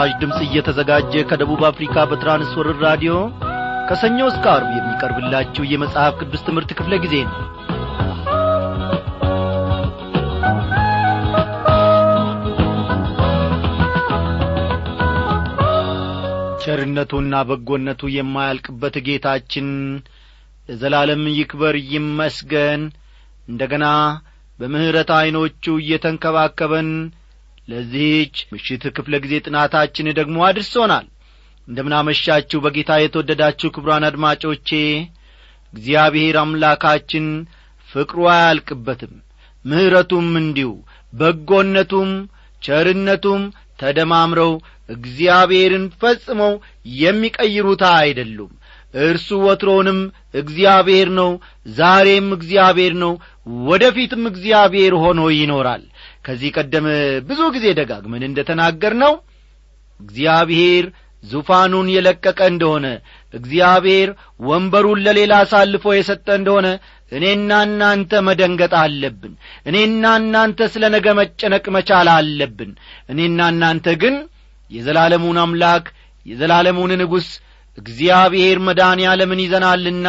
ይህ ምስራች ድምፅ እየተዘጋጀ ከደቡብ አፍሪካ በትራንስወርር ራዲዮ ከሰኞ እስከ አርብ የሚቀርብላችሁ የመጽሐፍ ቅዱስ ትምህርት ክፍለ ጊዜ ነው። ቸርነቱና በጎነቱ የማያልቅበት ጌታችን ለዘላለም ይክበር ይመስገን። እንደ ገና በምሕረት ዐይኖቹ እየተንከባከበን ለዚህች ምሽት ክፍለ ጊዜ ጥናታችን ደግሞ አድርሶናል። እንደምናመሻችሁ በጌታ የተወደዳችሁ ክብሯን አድማጮቼ እግዚአብሔር አምላካችን ፍቅሩ አያልቅበትም። ምሕረቱም እንዲሁ በጎነቱም ቸርነቱም ተደማምረው እግዚአብሔርን ፈጽመው የሚቀይሩታ አይደሉም። እርሱ ወትሮውንም እግዚአብሔር ነው ዛሬም እግዚአብሔር ነው ወደ ፊትም እግዚአብሔር ሆኖ ይኖራል ከዚህ ቀደም ብዙ ጊዜ ደጋግመን እንደ ተናገር ነው እግዚአብሔር ዙፋኑን የለቀቀ እንደሆነ እግዚአብሔር ወንበሩን ለሌላ አሳልፎ የሰጠ እንደሆነ እኔና እናንተ መደንገጥ አለብን። እኔና እናንተ ስለ ነገ መጨነቅ መቻል አለብን። እኔና እናንተ ግን የዘላለሙን አምላክ የዘላለሙን ንጉሥ እግዚአብሔር መድኃኔ ዓለምን ይዘናልና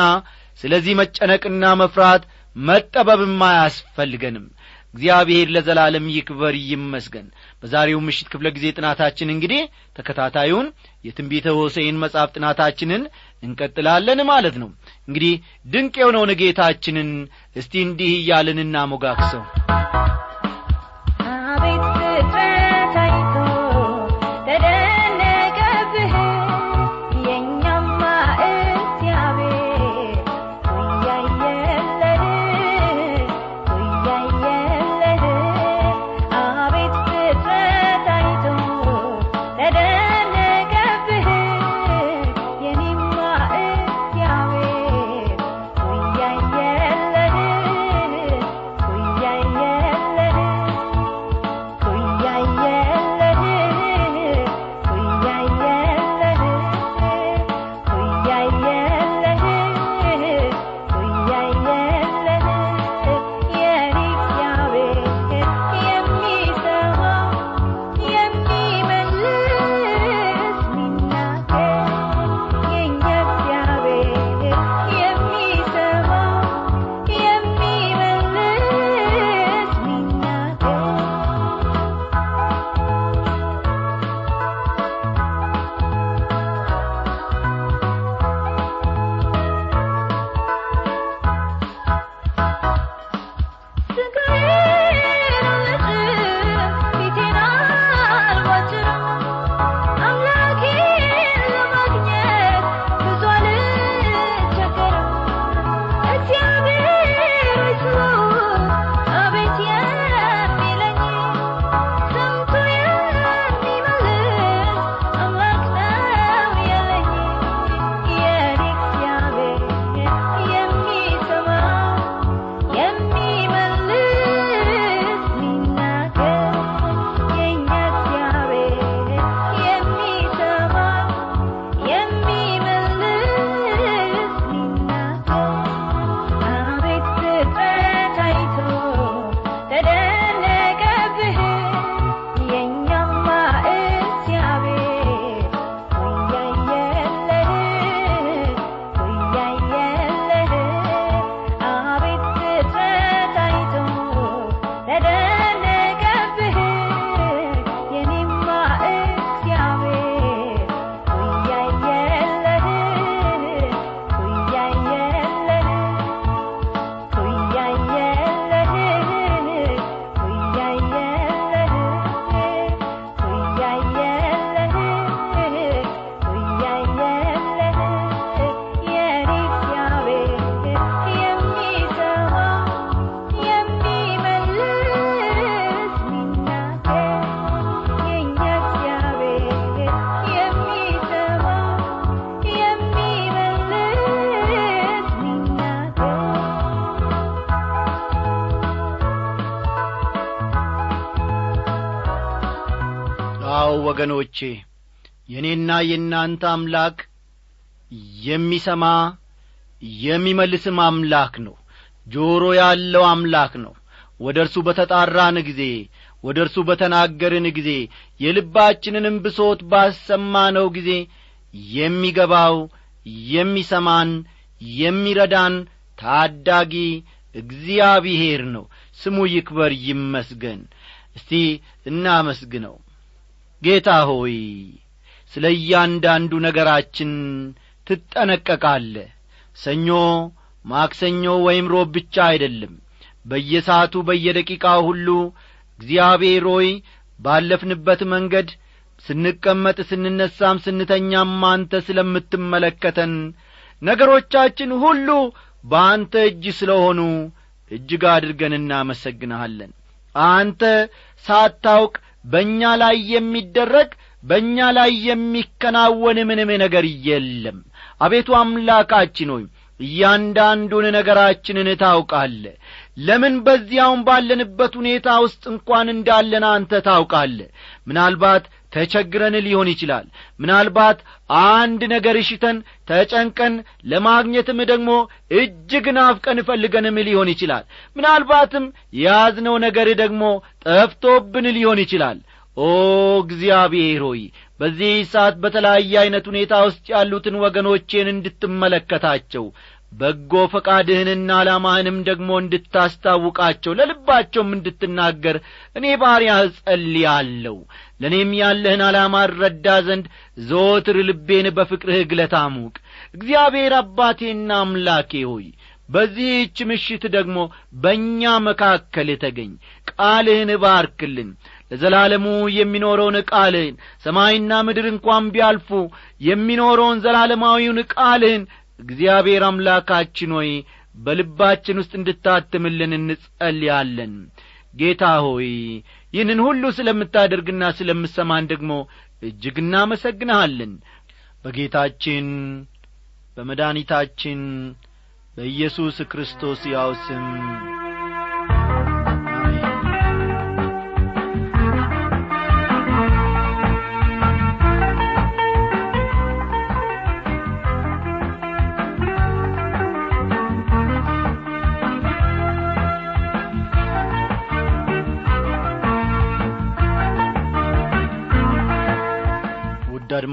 ስለዚህ መጨነቅና መፍራት መጠበብም አያስፈልገንም እግዚአብሔር ለዘላለም ይክበር ይመስገን። በዛሬው ምሽት ክፍለ ጊዜ ጥናታችን እንግዲህ ተከታታዩን የትንቢተ ሆሴይን መጽሐፍ ጥናታችንን እንቀጥላለን ማለት ነው። እንግዲህ ድንቅ የሆነውን ጌታችንን እስቲ እንዲህ እያልን እናሞጋክሰው ወገኖቼ የእኔና የእናንተ አምላክ የሚሰማ የሚመልስም አምላክ ነው። ጆሮ ያለው አምላክ ነው። ወደ እርሱ በተጣራን ጊዜ ወደ እርሱ በተናገርን ጊዜ የልባችንንም ብሶት ባሰማነው ጊዜ የሚገባው የሚሰማን የሚረዳን ታዳጊ እግዚአብሔር ነው። ስሙ ይክበር ይመስገን። እስቲ እናመስግነው ጌታ ሆይ ስለ እያንዳንዱ ነገራችን ትጠነቀቃለ ሰኞ ማክሰኞ ወይም ሮብ ብቻ አይደለም። በየሰዓቱ በየደቂቃው ሁሉ እግዚአብሔር ሆይ ባለፍንበት መንገድ ስንቀመጥ ስንነሳም ስንተኛም አንተ ስለምትመለከተን ነገሮቻችን ሁሉ በአንተ እጅ ስለ ሆኑ እጅግ አድርገን እናመሰግንሃለን። አንተ ሳታውቅ በእኛ ላይ የሚደረግ በእኛ ላይ የሚከናወን ምንም ነገር የለም። አቤቱ አምላካችን ሆይ እያንዳንዱን ነገራችንን ታውቃለ ለምን በዚያውም ባለንበት ሁኔታ ውስጥ እንኳን እንዳለን አንተ ታውቃለ ምናልባት ተቸግረን ሊሆን ይችላል። ምናልባት አንድ ነገር እሽተን ተጨንቀን ለማግኘትም ደግሞ እጅግ ናፍቀን ፈልገንም ሊሆን ይችላል። ምናልባትም የያዝነው ነገር ደግሞ ጠፍቶብን ሊሆን ይችላል። ኦ እግዚአብሔር ሆይ በዚህ ሰዓት በተለያየ ዐይነት ሁኔታ ውስጥ ያሉትን ወገኖቼን እንድትመለከታቸው በጎ ፈቃድህንና ዓላማህንም ደግሞ እንድታስታውቃቸው ለልባቸውም እንድትናገር እኔ ባሪያህ ጸልያለሁ ለእኔም ያለህን ዓላማ እረዳ ዘንድ ዘወትር ልቤን በፍቅርህ ግለት አሙቅ። እግዚአብሔር አባቴና አምላኬ ሆይ በዚህች ምሽት ደግሞ በእኛ መካከል ተገኝ። ቃልህን ባርክልን። ለዘላለሙ የሚኖረውን ቃልህን ሰማይና ምድር እንኳን ቢያልፉ የሚኖረውን ዘላለማዊውን ቃልህን እግዚአብሔር አምላካችን ሆይ በልባችን ውስጥ እንድታትምልን እንጸልያለን። ጌታ ሆይ ይህንን ሁሉ ስለምታደርግና ስለምሰማን ደግሞ እጅግ እናመሰግንሃለን። በጌታችን በመድኒታችን በኢየሱስ ክርስቶስ ያው ስም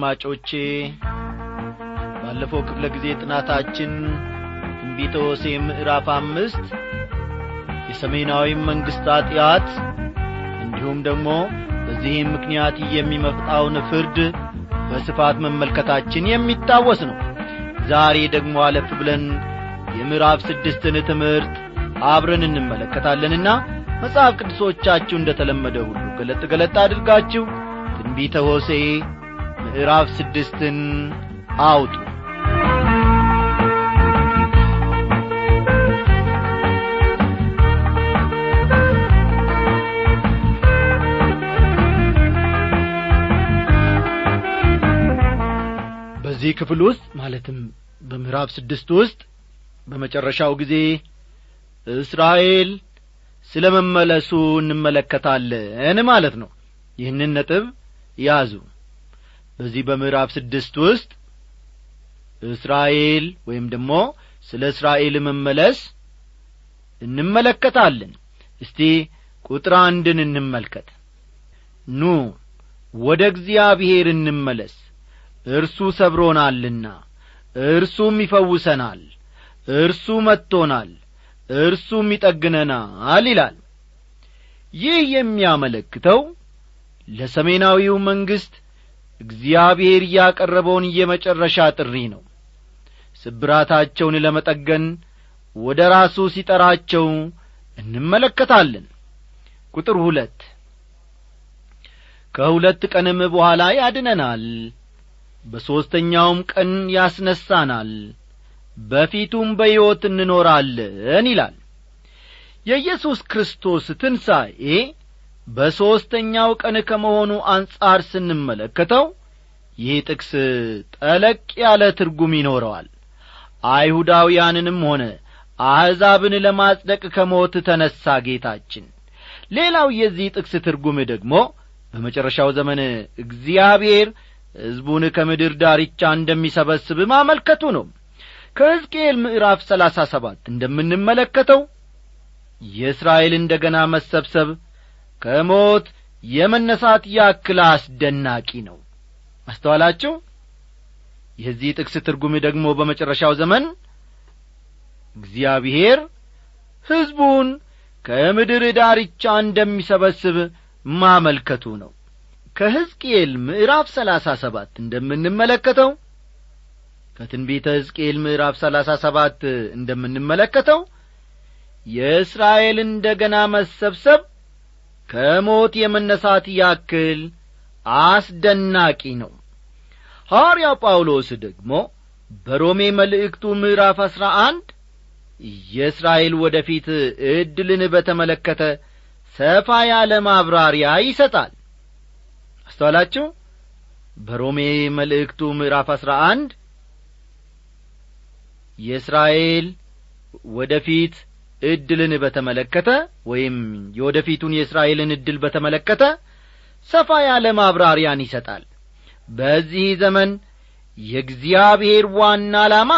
አድማጮቼ ባለፈው ክፍለ ጊዜ ጥናታችን ትንቢተ ሆሴ ምዕራፍ አምስት የሰሜናዊም መንግሥት ኀጢአት እንዲሁም ደግሞ በዚህም ምክንያት የሚመጣውን ፍርድ በስፋት መመልከታችን የሚታወስ ነው። ዛሬ ደግሞ አለፍ ብለን የምዕራፍ ስድስትን ትምህርት አብረን እንመለከታለንና መጽሐፍ ቅዱሶቻችሁ እንደ ተለመደ ሁሉ ገለጥ ገለጥ አድርጋችሁ ትንቢተ ሆሴ ምዕራፍ ስድስትን አውጡ። በዚህ ክፍል ውስጥ ማለትም በምዕራፍ ስድስት ውስጥ በመጨረሻው ጊዜ እስራኤል ስለ መመለሱ እንመለከታለን ማለት ነው። ይህንን ነጥብ ያዙ በዚህ በምዕራፍ ስድስት ውስጥ እስራኤል ወይም ደግሞ ስለ እስራኤል መመለስ እንመለከታለን። እስቲ ቁጥር አንድን እንመልከት። ኑ ወደ እግዚአብሔር እንመለስ። እርሱ ሰብሮናልና እርሱም ይፈውሰናል እርሱ መጥቶናል እርሱም ይጠግነናል ይላል። ይህ የሚያመለክተው ለሰሜናዊው መንግሥት እግዚአብሔር ያቀረበውን የመጨረሻ ጥሪ ነው። ስብራታቸውን ለመጠገን ወደ ራሱ ሲጠራቸው እንመለከታለን። ቁጥር ሁለት ከሁለት ቀንም በኋላ ያድነናል በሦስተኛውም ቀን ያስነሳናል በፊቱም በሕይወት እንኖራለን ይላል። የኢየሱስ ክርስቶስ ትንሣኤ በሦስተኛው ቀን ከመሆኑ አንጻር ስንመለከተው ይህ ጥቅስ ጠለቅ ያለ ትርጉም ይኖረዋል። አይሁዳውያንንም ሆነ አሕዛብን ለማጽደቅ ከሞት ተነሣ ጌታችን። ሌላው የዚህ ጥቅስ ትርጉም ደግሞ በመጨረሻው ዘመን እግዚአብሔር ሕዝቡን ከምድር ዳርቻ እንደሚሰበስብ ማመልከቱ ነው። ከሕዝቅኤል ምዕራፍ ሰላሳ ሰባት እንደምንመለከተው የእስራኤል እንደ ገና መሰብሰብ ከሞት የመነሳት ያክል አስደናቂ ነው። አስተዋላችሁ? የዚህ ጥቅስ ትርጉም ደግሞ በመጨረሻው ዘመን እግዚአብሔር ሕዝቡን ከምድር ዳርቻ እንደሚሰበስብ ማመልከቱ ነው። ከሕዝቅኤል ምዕራፍ ሰላሳ ሰባት እንደምንመለከተው ከትንቢተ ሕዝቅኤል ምዕራፍ ሰላሳ ሰባት እንደምንመለከተው የእስራኤል እንደ ገና መሰብሰብ ከሞት የመነሳት ያክል አስደናቂ ነው። ሐዋርያው ጳውሎስ ደግሞ በሮሜ መልእክቱ ምዕራፍ አሥራ አንድ የእስራኤል ወደ ፊት ዕድልን በተመለከተ ሰፋ ያለ ማብራሪያ ይሰጣል። አስተዋላችሁ? በሮሜ መልእክቱ ምዕራፍ አሥራ አንድ የእስራኤል ወደ ዕድልን በተመለከተ ወይም የወደፊቱን የእስራኤልን ዕድል በተመለከተ ሰፋ ያለ ማብራሪያን ይሰጣል። በዚህ ዘመን የእግዚአብሔር ዋና ዓላማ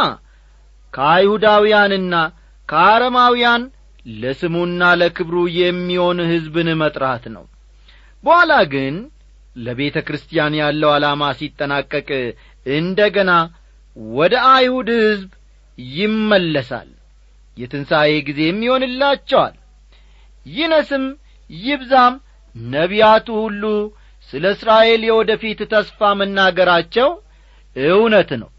ከአይሁዳውያንና ከአረማውያን ለስሙና ለክብሩ የሚሆን ሕዝብን መጥራት ነው። በኋላ ግን ለቤተ ክርስቲያን ያለው ዓላማ ሲጠናቀቅ እንደ ገና ወደ አይሁድ ሕዝብ ይመለሳል የትንሣኤ ጊዜም ይሆንላቸዋል። ይነስም ይብዛም ነቢያቱ ሁሉ ስለ እስራኤል የወደፊት ተስፋ መናገራቸው እውነት ነው።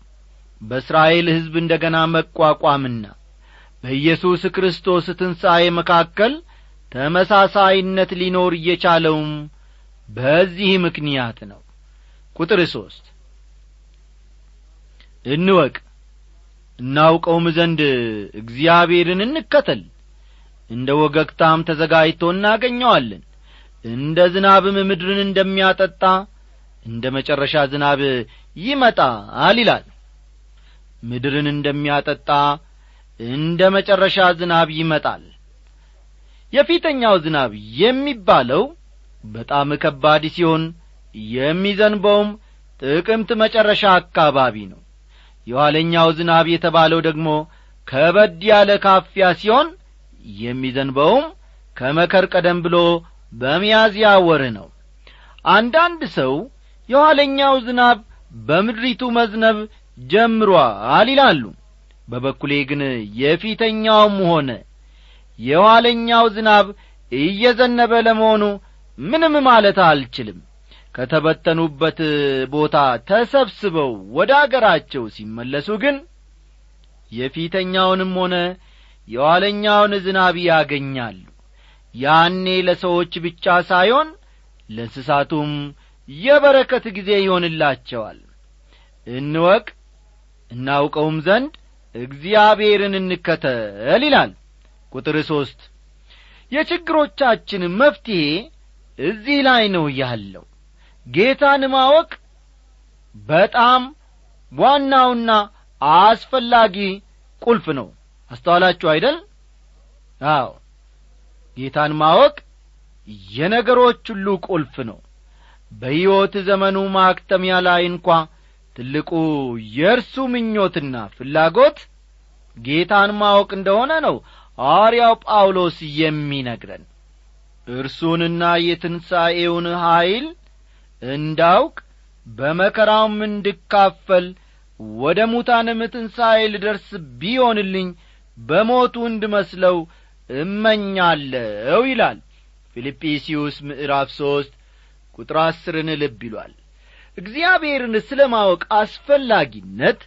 በእስራኤል ሕዝብ እንደ ገና መቋቋምና በኢየሱስ ክርስቶስ ትንሣኤ መካከል ተመሳሳይነት ሊኖር እየቻለውም በዚህ ምክንያት ነው። ቁጥር ሦስት እንወቅ እናውቀውም ዘንድ እግዚአብሔርን እንከተል። እንደ ወገግታም ተዘጋጅቶ እናገኘዋለን። እንደ ዝናብም ምድርን እንደሚያጠጣ እንደ መጨረሻ ዝናብ ይመጣል ይላል። ምድርን እንደሚያጠጣ እንደ መጨረሻ ዝናብ ይመጣል። የፊተኛው ዝናብ የሚባለው በጣም ከባድ ሲሆን የሚዘንበውም ጥቅምት መጨረሻ አካባቢ ነው የኋለኛው ዝናብ የተባለው ደግሞ ከበድ ያለ ካፊያ ሲሆን የሚዘንበውም ከመከር ቀደም ብሎ በሚያዝያ ወር ነው። አንዳንድ ሰው የኋለኛው ዝናብ በምድሪቱ መዝነብ ጀምሯል ይላሉ። በበኩሌ ግን የፊተኛውም ሆነ የኋለኛው ዝናብ እየዘነበ ለመሆኑ ምንም ማለት አልችልም ከተበተኑበት ቦታ ተሰብስበው ወደ አገራቸው ሲመለሱ ግን የፊተኛውንም ሆነ የኋለኛውን ዝናብ ያገኛሉ። ያኔ ለሰዎች ብቻ ሳይሆን ለእንስሳቱም የበረከት ጊዜ ይሆንላቸዋል። እንወቅ እናውቀውም ዘንድ እግዚአብሔርን እንከተል ይላል። ቁጥር ሦስት የችግሮቻችን መፍትሔ እዚህ ላይ ነው ያለው ጌታን ማወቅ በጣም ዋናውና አስፈላጊ ቁልፍ ነው። አስተዋላችሁ አይደል? አዎ። ጌታን ማወቅ የነገሮች ሁሉ ቁልፍ ነው። በሕይወት ዘመኑ ማክተሚያ ላይ እንኳ ትልቁ የእርሱ ምኞትና ፍላጎት ጌታን ማወቅ እንደሆነ ነው ሐዋርያው ጳውሎስ የሚነግረን። እርሱንና የትንሣኤውን ኀይል እንዳውቅ በመከራውም እንድካፈል ወደ ሙታንም ትንሣኤ ልደርስ ቢሆንልኝ በሞቱ እንድመስለው እመኛለሁ ይላል። ፊልጵስዩስ ምዕራፍ ሦስት ቁጥር አስርን ልብ ይሏል። እግዚአብሔርን ስለ ማወቅ አስፈላጊነት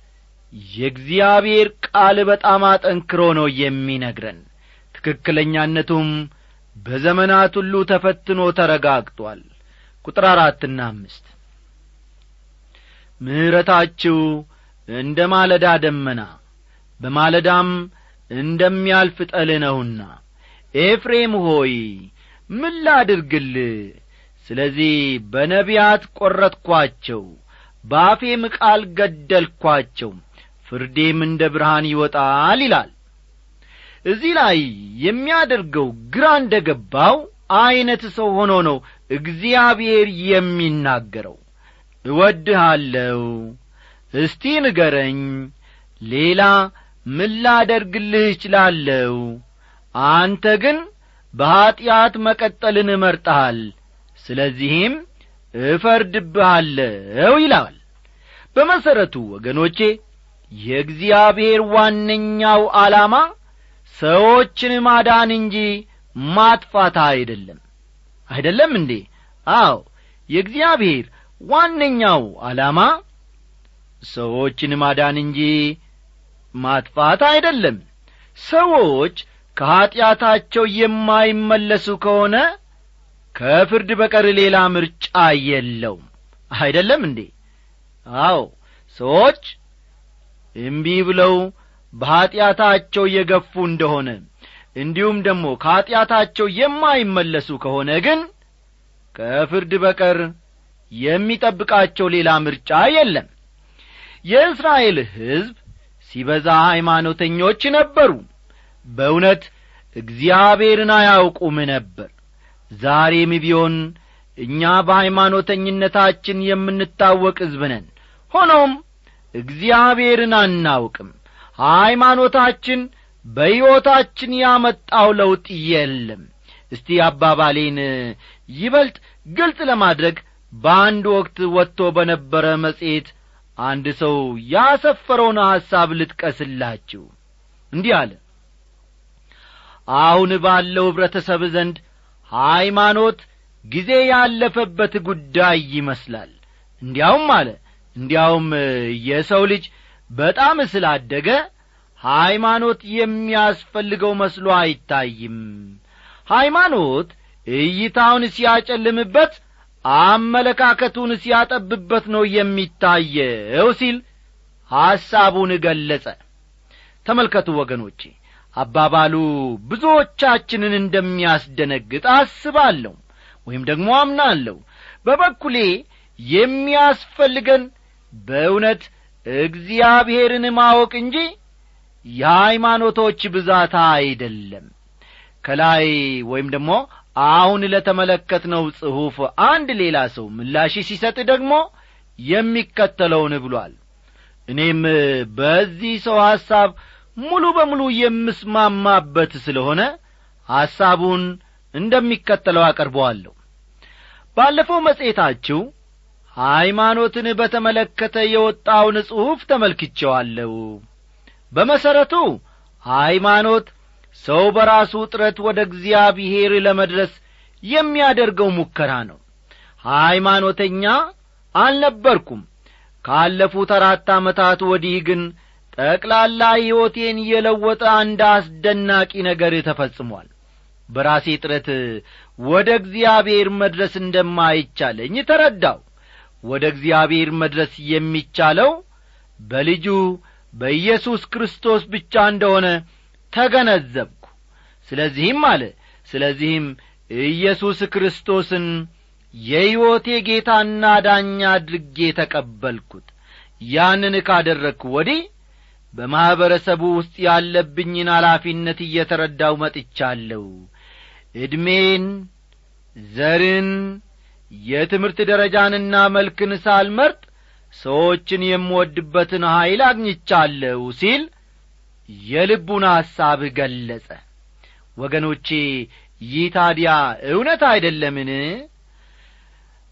የእግዚአብሔር ቃል በጣም አጠንክሮ ነው የሚነግረን። ትክክለኛነቱም በዘመናት ሁሉ ተፈትኖ ተረጋግጧል ቁጥር አራትና አምስት። ምሕረታችሁ እንደ ማለዳ ደመና በማለዳም እንደሚያልፍ ጠል ነውና። ኤፍሬም ሆይ ምን ላድርግል ስለዚህ በነቢያት ቈረጥኳቸው በአፌም ቃል ገደልኳቸው ፍርዴም እንደ ብርሃን ይወጣል ይላል። እዚህ ላይ የሚያደርገው ግራ እንደ ገባው ዐይነት ሰው ሆኖ ነው እግዚአብሔር የሚናገረው። እወድሃለሁ። እስቲ ንገረኝ ሌላ ምን ላደርግልህ እችላለሁ? አንተ ግን በኀጢአት መቀጠልን እመርጠሃል ስለዚህም እፈርድብሃለሁ ይላል። በመሠረቱ ወገኖቼ የእግዚአብሔር ዋነኛው ዓላማ ሰዎችን ማዳን እንጂ ማጥፋት አይደለም አይደለም እንዴ? አዎ የእግዚአብሔር ዋነኛው ዓላማ ሰዎችን ማዳን እንጂ ማጥፋት አይደለም። ሰዎች ከኀጢአታቸው የማይመለሱ ከሆነ ከፍርድ በቀር ሌላ ምርጫ የለውም። አይደለም እንዴ? አዎ ሰዎች እምቢ ብለው በኀጢአታቸው የገፉ እንደሆነ እንዲሁም ደግሞ ከኀጢአታቸው የማይመለሱ ከሆነ ግን ከፍርድ በቀር የሚጠብቃቸው ሌላ ምርጫ የለም። የእስራኤል ሕዝብ ሲበዛ ሃይማኖተኞች ነበሩ። በእውነት እግዚአብሔርን አያውቁም ነበር። ዛሬም ቢሆን እኛ በሃይማኖተኝነታችን የምንታወቅ ሕዝብ ነን። ሆኖም እግዚአብሔርን አናውቅም። ሃይማኖታችን በሕይወታችን ያመጣው ለውጥ የለም። እስቲ አባባሌን ይበልጥ ግልጽ ለማድረግ በአንድ ወቅት ወጥቶ በነበረ መጽሔት አንድ ሰው ያሰፈረውን ሐሳብ ልጥቀስላችሁ። እንዲህ አለ። አሁን ባለው ኅብረተሰብ ዘንድ ሃይማኖት ጊዜ ያለፈበት ጉዳይ ይመስላል። እንዲያውም አለ እንዲያውም የሰው ልጅ በጣም ስላደገ ሃይማኖት የሚያስፈልገው መስሎ አይታይም። ሃይማኖት እይታውን ሲያጨልምበት አመለካከቱን ሲያጠብበት ነው የሚታየው ሲል ሐሳቡን ገለጸ። ተመልከቱ ወገኖቼ አባባሉ ብዙዎቻችንን እንደሚያስደነግጥ አስባለሁ ወይም ደግሞ አምናለሁ። በበኩሌ የሚያስፈልገን በእውነት እግዚአብሔርን ማወቅ እንጂ የሃይማኖቶች ብዛታ አይደለም። ከላይ ወይም ደግሞ አሁን ለተመለከትነው ጽሑፍ አንድ ሌላ ሰው ምላሽ ሲሰጥ ደግሞ የሚከተለውን ብሏል። እኔም በዚህ ሰው ሐሳብ ሙሉ በሙሉ የምስማማበት ስለሆነ ሐሳቡን እንደሚከተለው አቀርበዋለሁ። ባለፈው መጽሔታችሁ ሃይማኖትን በተመለከተ የወጣውን ጽሑፍ ተመልክቼዋለሁ በመሠረቱ ሃይማኖት ሰው በራሱ ጥረት ወደ እግዚአብሔር ለመድረስ የሚያደርገው ሙከራ ነው። ሃይማኖተኛ አልነበርኩም። ካለፉት አራት ዓመታት ወዲህ ግን ጠቅላላ ሕይወቴን የለወጠ አንድ አስደናቂ ነገር ተፈጽሟል። በራሴ ጥረት ወደ እግዚአብሔር መድረስ እንደማይቻለኝ ተረዳው ወደ እግዚአብሔር መድረስ የሚቻለው በልጁ በኢየሱስ ክርስቶስ ብቻ እንደሆነ ተገነዘብኩ። ስለዚህም አለ ስለዚህም ኢየሱስ ክርስቶስን የሕይወቴ ጌታና ዳኛ አድርጌ ተቀበልኩት። ያንን ካደረግኩ ወዲህ በማኅበረሰቡ ውስጥ ያለብኝን ኃላፊነት እየተረዳው መጥቻለሁ። ዕድሜን ዘርን የትምህርት ደረጃንና መልክን ሳልመርጥ ሰዎችን የምወድበትን ኀይል አግኝቻለሁ ሲል የልቡን ሐሳብ ገለጸ። ወገኖቼ ይህ ታዲያ እውነት አይደለምን?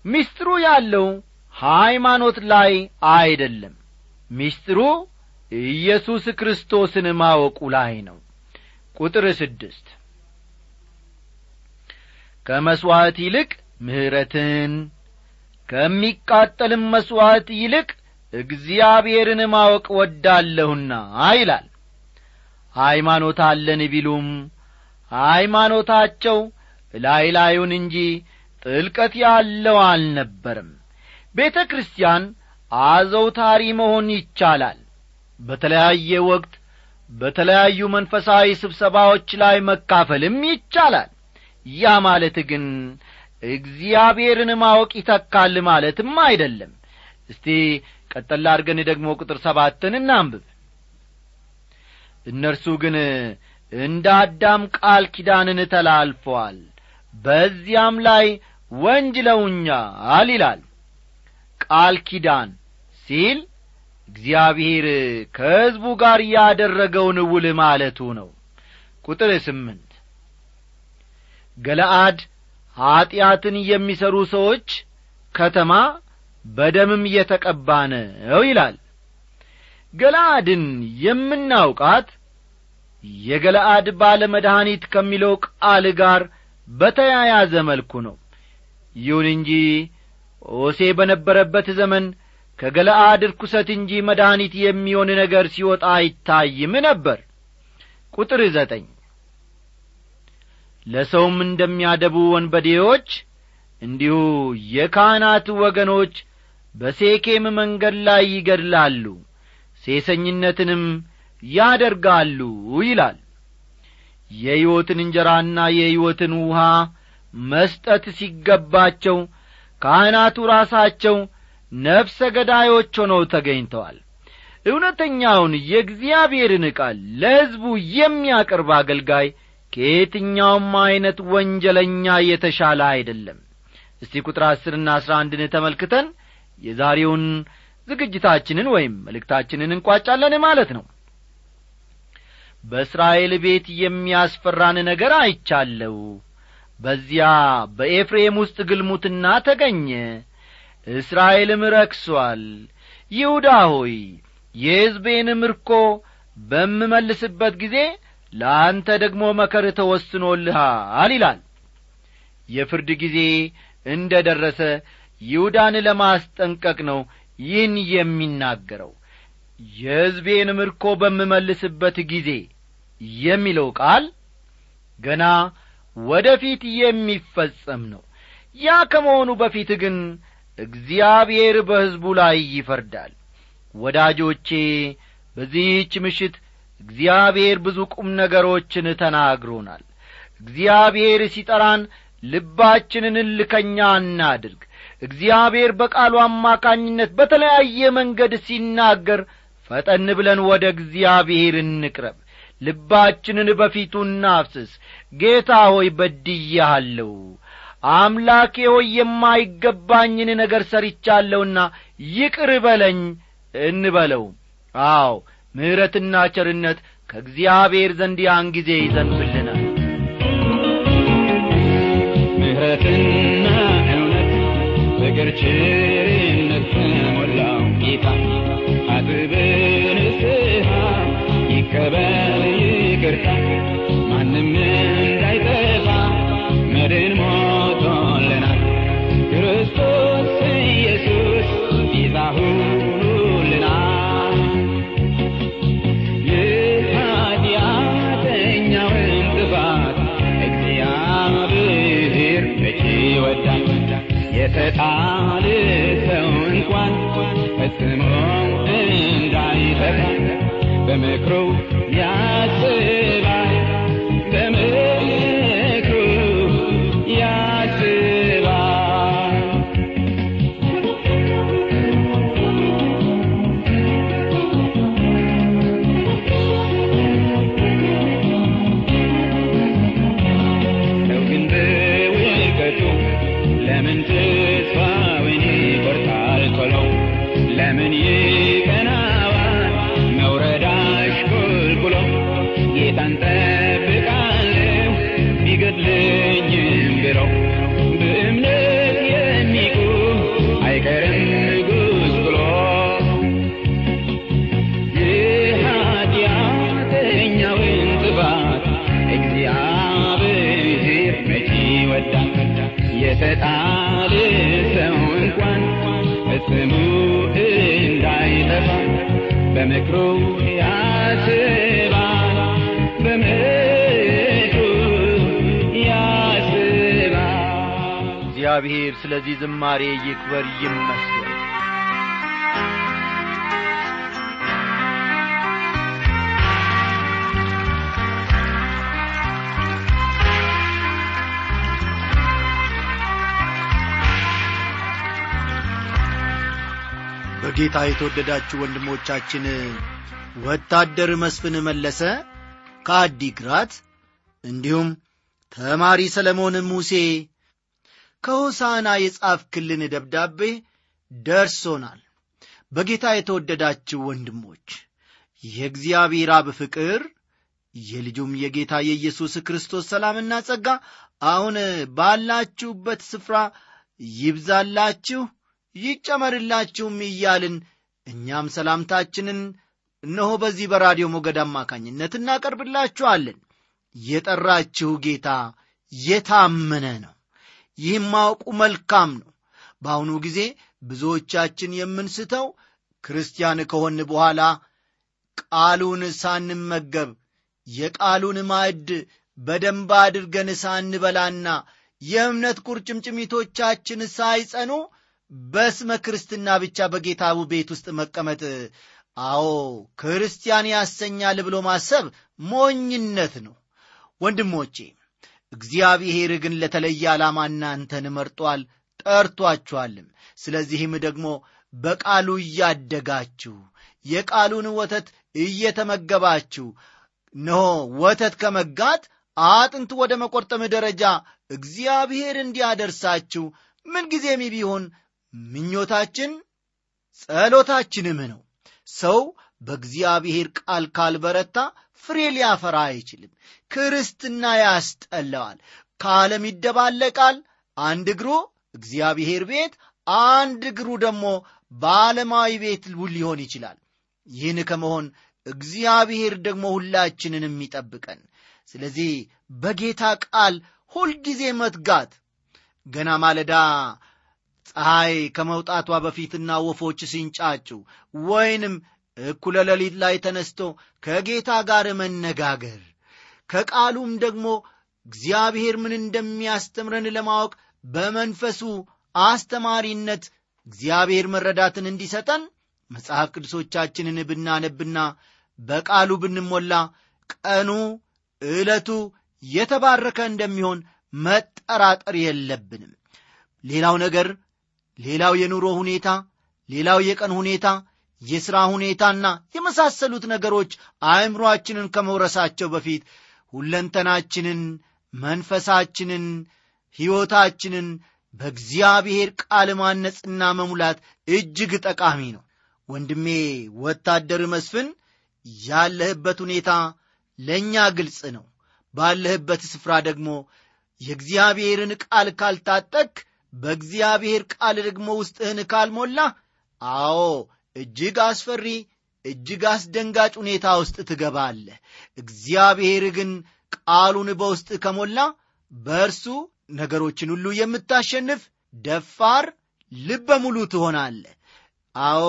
ምስጢሩ ያለው ሃይማኖት ላይ አይደለም። ምስጢሩ ኢየሱስ ክርስቶስን ማወቁ ላይ ነው። ቁጥር ስድስት ከመሥዋዕት ይልቅ ምሕረትን ከሚቃጠልም መሥዋዕት ይልቅ እግዚአብሔርን ማወቅ ወዳለሁና ይላል። ሃይማኖት አለን ቢሉም ሃይማኖታቸው ላይ ላዩን እንጂ ጥልቀት ያለው አልነበርም። ቤተ ክርስቲያን አዘውታሪ መሆን ይቻላል። በተለያየ ወቅት በተለያዩ መንፈሳዊ ስብሰባዎች ላይ መካፈልም ይቻላል። ያ ማለት ግን እግዚአብሔርን ማወቅ ይተካል ማለትም አይደለም። እስቲ ቀጠላ አድርገን ደግሞ ቁጥር ሰባትን እናንብብ። እነርሱ ግን እንደ አዳም ቃል ኪዳንን ተላልፈዋል በዚያም ላይ ወንጅለውኛል ይላል። ቃል ኪዳን ሲል እግዚአብሔር ከሕዝቡ ጋር ያደረገውን ውል ማለቱ ነው። ቁጥር ስምንት። ገለአድ ኀጢአትን የሚሠሩ ሰዎች ከተማ በደምም የተቀባ ነው ይላል። ገለአድን የምናውቃት የገለአድ ባለ መድኃኒት ከሚለው ቃል ጋር በተያያዘ መልኩ ነው። ይሁን እንጂ ሆሴ በነበረበት ዘመን ከገለአድ ርኩሰት እንጂ መድኃኒት የሚሆን ነገር ሲወጣ አይታይም ነበር። ቁጥር ዘጠኝ ለሰውም እንደሚያደቡ ወንበዴዎች እንዲሁ የካህናት ወገኖች በሴኬም መንገድ ላይ ይገድላሉ ሴሰኝነትንም ያደርጋሉ ይላል። የሕይወትን እንጀራና የሕይወትን ውሃ መስጠት ሲገባቸው ካህናቱ ራሳቸው ነፍሰ ገዳዮች ሆነው ተገኝተዋል። እውነተኛውን የእግዚአብሔርን ቃል ለሕዝቡ የሚያቀርብ አገልጋይ ከየትኛውም ዐይነት ወንጀለኛ የተሻለ አይደለም። እስቲ ቁጥር አስርና አስራ አንድን ተመልክተን የዛሬውን ዝግጅታችንን ወይም መልእክታችንን እንቋጫለን ማለት ነው። በእስራኤል ቤት የሚያስፈራን ነገር አይቻለው በዚያ በኤፍሬም ውስጥ ግልሙትና ተገኘ። እስራኤልም ረክሷል። ይሁዳ ሆይ የሕዝቤን ምርኮ በምመልስበት ጊዜ ለአንተ ደግሞ መከር ተወስኖልሃል ይላል። የፍርድ ጊዜ እንደ ደረሰ ይሁዳን ለማስጠንቀቅ ነው ይህን የሚናገረው። የሕዝቤን ምርኮ በምመልስበት ጊዜ የሚለው ቃል ገና ወደ ፊት የሚፈጸም ነው። ያ ከመሆኑ በፊት ግን እግዚአብሔር በሕዝቡ ላይ ይፈርዳል። ወዳጆቼ በዚህች ምሽት እግዚአብሔር ብዙ ቁም ነገሮችን ተናግሮናል። እግዚአብሔር ሲጠራን ልባችንን እልከኛ እናድርግ። እግዚአብሔር በቃሉ አማካኝነት በተለያየ መንገድ ሲናገር ፈጠን ብለን ወደ እግዚአብሔር እንቅረብ። ልባችንን በፊቱ እናፍስስ። ጌታ ሆይ በድያለሁ አምላኬ ሆይ የማይገባኝን ነገር ሰርቻለሁና ይቅር በለኝ እንበለው። አዎ ምሕረትና ቸርነት ከእግዚአብሔር ዘንድ ያን ጊዜ ይዘንብልናል ምሕረትና እውነት ፍቅር ሰው እንኳን ፈጽሞ እንዳይጠፋ ያስባል እግዚአብሔር ስለዚህ ዝማሬ ይክበር ይመስገን። በጌታ የተወደዳችሁ ወንድሞቻችን ወታደር መስፍን መለሰ ከአዲግራት እንዲሁም ተማሪ ሰለሞን ሙሴ ከሆሳና የጻፍክልን ደብዳቤ ደርሶናል። በጌታ የተወደዳችሁ ወንድሞች የእግዚአብሔር አብ ፍቅር የልጁም የጌታ የኢየሱስ ክርስቶስ ሰላምና ጸጋ አሁን ባላችሁበት ስፍራ ይብዛላችሁ ይጨመርላችሁም እያልን እኛም ሰላምታችንን እነሆ በዚህ በራዲዮ ሞገድ አማካኝነት እናቀርብላችኋለን። የጠራችሁ ጌታ የታመነ ነው ይህም ማወቁ መልካም ነው። በአሁኑ ጊዜ ብዙዎቻችን የምንስተው ክርስቲያን ከሆን በኋላ ቃሉን ሳንመገብ የቃሉን ማዕድ በደንብ አድርገን ሳንበላና የእምነት ቁርጭምጭሚቶቻችን ሳይጸኑ በስመ ክርስትና ብቻ በጌታው ቤት ውስጥ መቀመጥ አዎ ክርስቲያን ያሰኛል ብሎ ማሰብ ሞኝነት ነው። ወንድሞቼ እግዚአብሔር ግን ለተለየ ዓላማ እናንተን መርጧል ጠርቷችኋልም። ስለዚህም ደግሞ በቃሉ እያደጋችሁ የቃሉን ወተት እየተመገባችሁ እነሆ ወተት ከመጋት አጥንት ወደ መቆርጠም ደረጃ እግዚአብሔር እንዲያደርሳችሁ ምንጊዜም ቢሆን ምኞታችን ጸሎታችንም ነው። ሰው በእግዚአብሔር ቃል ካልበረታ ፍሬ ሊያፈራ አይችልም። ክርስትና ያስጠላዋል። ከዓለም ይደባለቃል። አንድ እግሩ እግዚአብሔር ቤት አንድ እግሩ ደግሞ በዓለማዊ ቤት ሊሆን ይችላል። ይህን ከመሆን እግዚአብሔር ደግሞ ሁላችንንም ይጠብቀን። ስለዚህ በጌታ ቃል ሁልጊዜ መትጋት ገና ማለዳ ፀሐይ ከመውጣቷ በፊትና ወፎች ሲንጫጩ ወይንም እኩለ ሌሊት ላይ ተነስቶ ከጌታ ጋር መነጋገር ከቃሉም ደግሞ እግዚአብሔር ምን እንደሚያስተምረን ለማወቅ በመንፈሱ አስተማሪነት እግዚአብሔር መረዳትን እንዲሰጠን መጽሐፍ ቅዱሶቻችንን ብናነብና በቃሉ ብንሞላ ቀኑ ዕለቱ የተባረከ እንደሚሆን መጠራጠር የለብንም። ሌላው ነገር ሌላው የኑሮ ሁኔታ ሌላው የቀን ሁኔታ የሥራ ሁኔታና የመሳሰሉት ነገሮች አእምሮአችንን ከመውረሳቸው በፊት ሁለንተናችንን መንፈሳችንን ሕይወታችንን በእግዚአብሔር ቃል ማነጽና መሙላት እጅግ ጠቃሚ ነው። ወንድሜ ወታደር መስፍን ያለህበት ሁኔታ ለእኛ ግልጽ ነው። ባለህበት ስፍራ ደግሞ የእግዚአብሔርን ቃል ካልታጠቅ በእግዚአብሔር ቃል ደግሞ ውስጥህን ካልሞላ አዎ እጅግ አስፈሪ እጅግ አስደንጋጭ ሁኔታ ውስጥ ትገባለህ። እግዚአብሔር ግን ቃሉን በውስጥ ከሞላ በእርሱ ነገሮችን ሁሉ የምታሸንፍ ደፋር ልበ ሙሉ ትሆናለህ። አዎ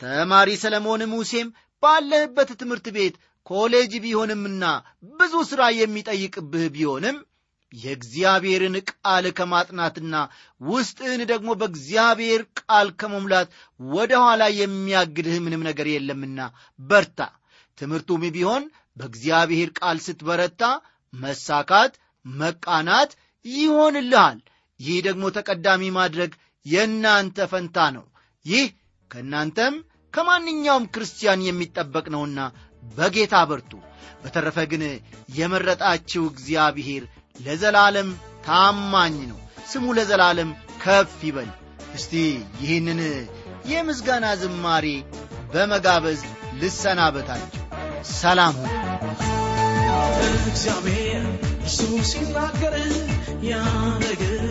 ተማሪ ሰለሞን ሙሴም ባለህበት ትምህርት ቤት ኮሌጅ ቢሆንምና ብዙ ሥራ የሚጠይቅብህ ቢሆንም የእግዚአብሔርን ቃል ከማጥናትና ውስጥህን ደግሞ በእግዚአብሔር ቃል ከመሙላት ወደ ኋላ የሚያግድህ ምንም ነገር የለምና በርታ። ትምህርቱም ቢሆን በእግዚአብሔር ቃል ስትበረታ መሳካት መቃናት ይሆንልሃል። ይህ ደግሞ ተቀዳሚ ማድረግ የእናንተ ፈንታ ነው። ይህ ከእናንተም ከማንኛውም ክርስቲያን የሚጠበቅ ነውና በጌታ በርቱ። በተረፈ ግን የመረጣችው እግዚአብሔር ለዘላለም ታማኝ ነው። ስሙ ለዘላለም ከፍ ይበል። እስቲ ይህንን የምስጋና ዝማሬ በመጋበዝ ልሰናበታችሁ። ሰላም ሁኑ። እግዚአብሔር እርሱ ሲናገር ያነገር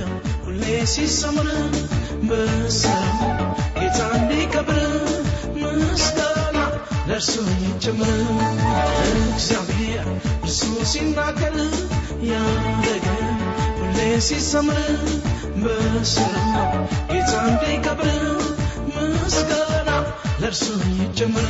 ሁሌ ሲሰምር በስራው ጌታ እንዲከብር ምስጋና ለእርሱ ይጨምር። እግዚአብሔር እርሱ ሲናገር ሁሌ ሲሰምር በስራው ጌታ እንዲከብር ምስጋና ለእርሱ ይጨምር